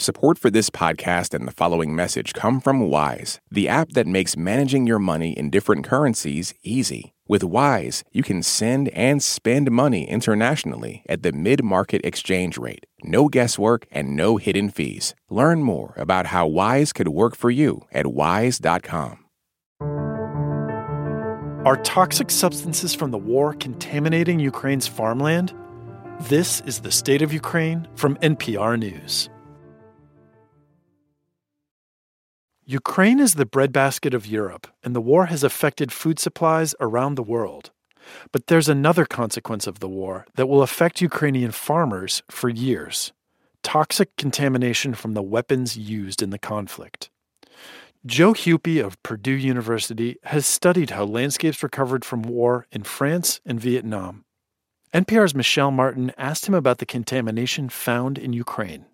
Support for this podcast and the following message come from Wise, the app that makes managing your money in different currencies easy. With Wise, you can send and spend money internationally at the mid market exchange rate. No guesswork and no hidden fees. Learn more about how Wise could work for you at wise.com. Are toxic substances from the war contaminating Ukraine's farmland? This is the State of Ukraine from NPR News. Ukraine is the breadbasket of Europe, and the war has affected food supplies around the world. But there's another consequence of the war that will affect Ukrainian farmers for years toxic contamination from the weapons used in the conflict. Joe Hupy of Purdue University has studied how landscapes recovered from war in France and Vietnam. NPR's Michelle Martin asked him about the contamination found in Ukraine.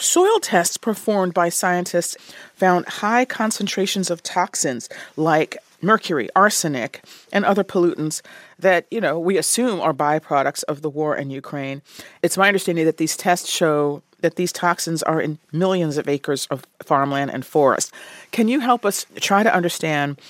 Soil tests performed by scientists found high concentrations of toxins like mercury, arsenic, and other pollutants that, you know, we assume are byproducts of the war in Ukraine. It's my understanding that these tests show that these toxins are in millions of acres of farmland and forest. Can you help us try to understand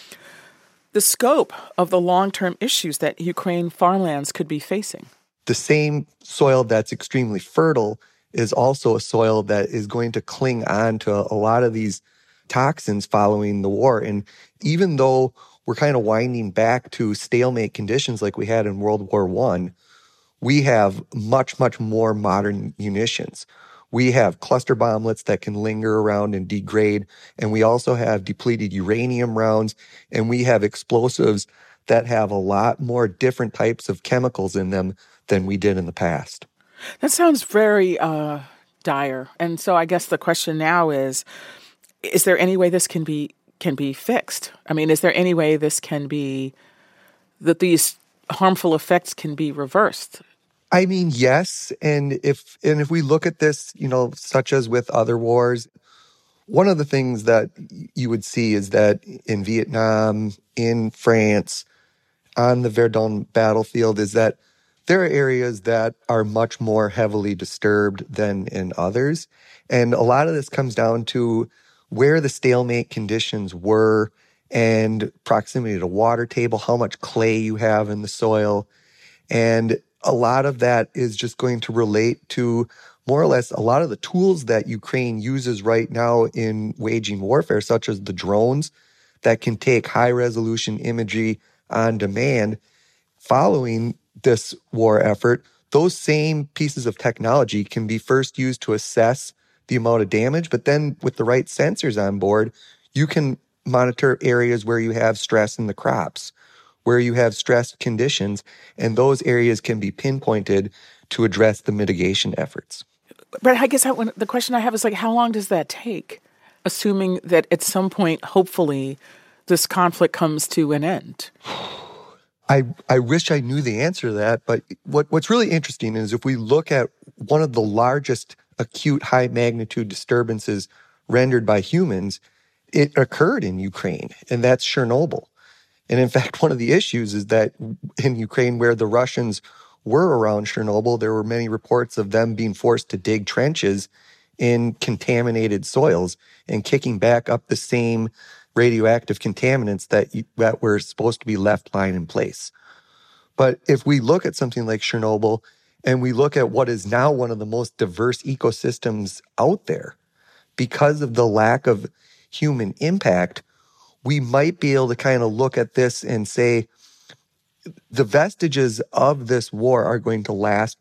the scope of the long-term issues that Ukraine farmlands could be facing? The same soil that's extremely fertile is also a soil that is going to cling on to a lot of these toxins following the war. And even though we're kind of winding back to stalemate conditions like we had in World War One, we have much, much more modern munitions. We have cluster bomblets that can linger around and degrade. And we also have depleted uranium rounds. And we have explosives that have a lot more different types of chemicals in them than we did in the past. That sounds very uh, dire. And so I guess the question now is is there any way this can be can be fixed? I mean, is there any way this can be that these harmful effects can be reversed? I mean, yes, and if and if we look at this, you know, such as with other wars, one of the things that you would see is that in Vietnam, in France, on the Verdun battlefield is that there are areas that are much more heavily disturbed than in others. And a lot of this comes down to where the stalemate conditions were and proximity to water table, how much clay you have in the soil. And a lot of that is just going to relate to more or less a lot of the tools that Ukraine uses right now in waging warfare, such as the drones that can take high resolution imagery on demand. Following this war effort, those same pieces of technology can be first used to assess the amount of damage, but then with the right sensors on board, you can monitor areas where you have stress in the crops where you have stressed conditions, and those areas can be pinpointed to address the mitigation efforts. But I guess I, when, the question I have is like, how long does that take? Assuming that at some point, hopefully, this conflict comes to an end. I, I wish I knew the answer to that, but what, what's really interesting is if we look at one of the largest acute high magnitude disturbances rendered by humans, it occurred in Ukraine, and that's Chernobyl. And in fact, one of the issues is that in Ukraine, where the Russians were around Chernobyl, there were many reports of them being forced to dig trenches in contaminated soils and kicking back up the same radioactive contaminants that, that were supposed to be left lying in place. But if we look at something like Chernobyl and we look at what is now one of the most diverse ecosystems out there, because of the lack of human impact, we might be able to kind of look at this and say the vestiges of this war are going to last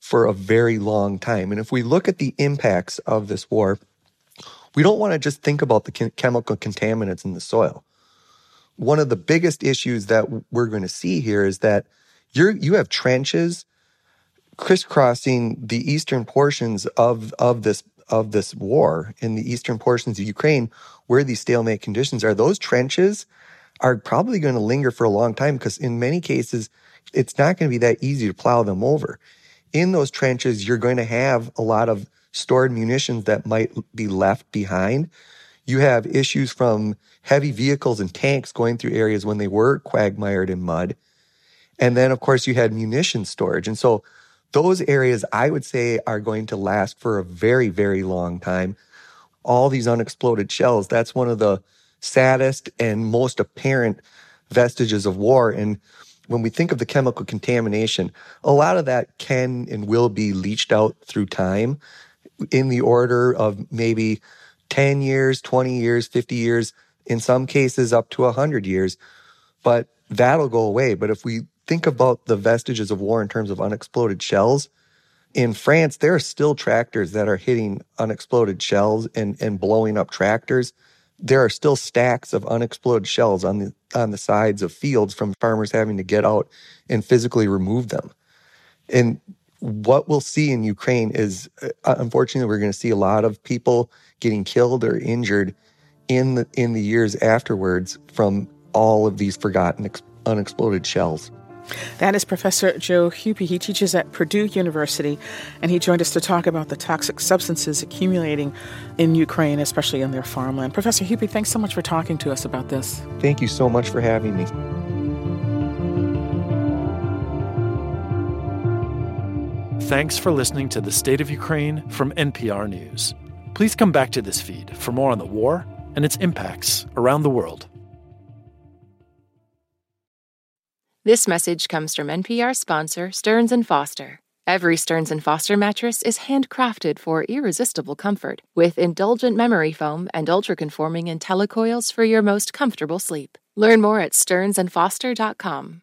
for a very long time. And if we look at the impacts of this war, we don't want to just think about the chemical contaminants in the soil. One of the biggest issues that we're going to see here is that you you have trenches crisscrossing the eastern portions of, of this of this war in the eastern portions of Ukraine where these stalemate conditions are, those trenches are probably going to linger for a long time because in many cases, it's not going to be that easy to plow them over. In those trenches, you're going to have a lot of stored munitions that might be left behind. You have issues from heavy vehicles and tanks going through areas when they were quagmired in mud. And then, of course, you had munition storage. And so those areas I would say are going to last for a very, very long time. All these unexploded shells, that's one of the saddest and most apparent vestiges of war. And when we think of the chemical contamination, a lot of that can and will be leached out through time in the order of maybe 10 years, 20 years, 50 years, in some cases up to 100 years. But that'll go away. But if we think about the vestiges of war in terms of unexploded shells, in France, there are still tractors that are hitting unexploded shells and, and blowing up tractors. There are still stacks of unexploded shells on the on the sides of fields from farmers having to get out and physically remove them. And what we'll see in Ukraine is, uh, unfortunately, we're going to see a lot of people getting killed or injured in the in the years afterwards from all of these forgotten ex- unexploded shells. That is Professor Joe Hupy. He teaches at Purdue University, and he joined us to talk about the toxic substances accumulating in Ukraine, especially in their farmland. Professor Hupy, thanks so much for talking to us about this. Thank you so much for having me. Thanks for listening to The State of Ukraine from NPR News. Please come back to this feed for more on the war and its impacts around the world. This message comes from NPR sponsor Stearns and Foster. Every Stearns and Foster mattress is handcrafted for irresistible comfort with indulgent memory foam and ultra-conforming IntelliCoils for your most comfortable sleep. Learn more at stearnsandfoster.com.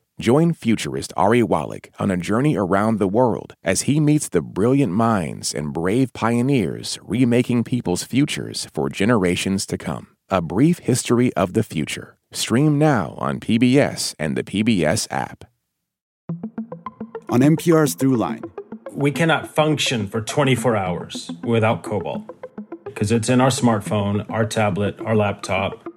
Join futurist Ari Wallach on a journey around the world as he meets the brilliant minds and brave pioneers remaking people's futures for generations to come. A Brief History of the Future. Stream now on PBS and the PBS app. On NPR's Throughline, we cannot function for 24 hours without cobalt because it's in our smartphone, our tablet, our laptop.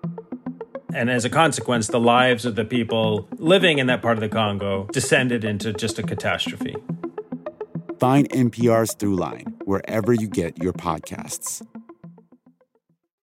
And as a consequence, the lives of the people living in that part of the Congo descended into just a catastrophe. Find NPR's Throughline wherever you get your podcasts.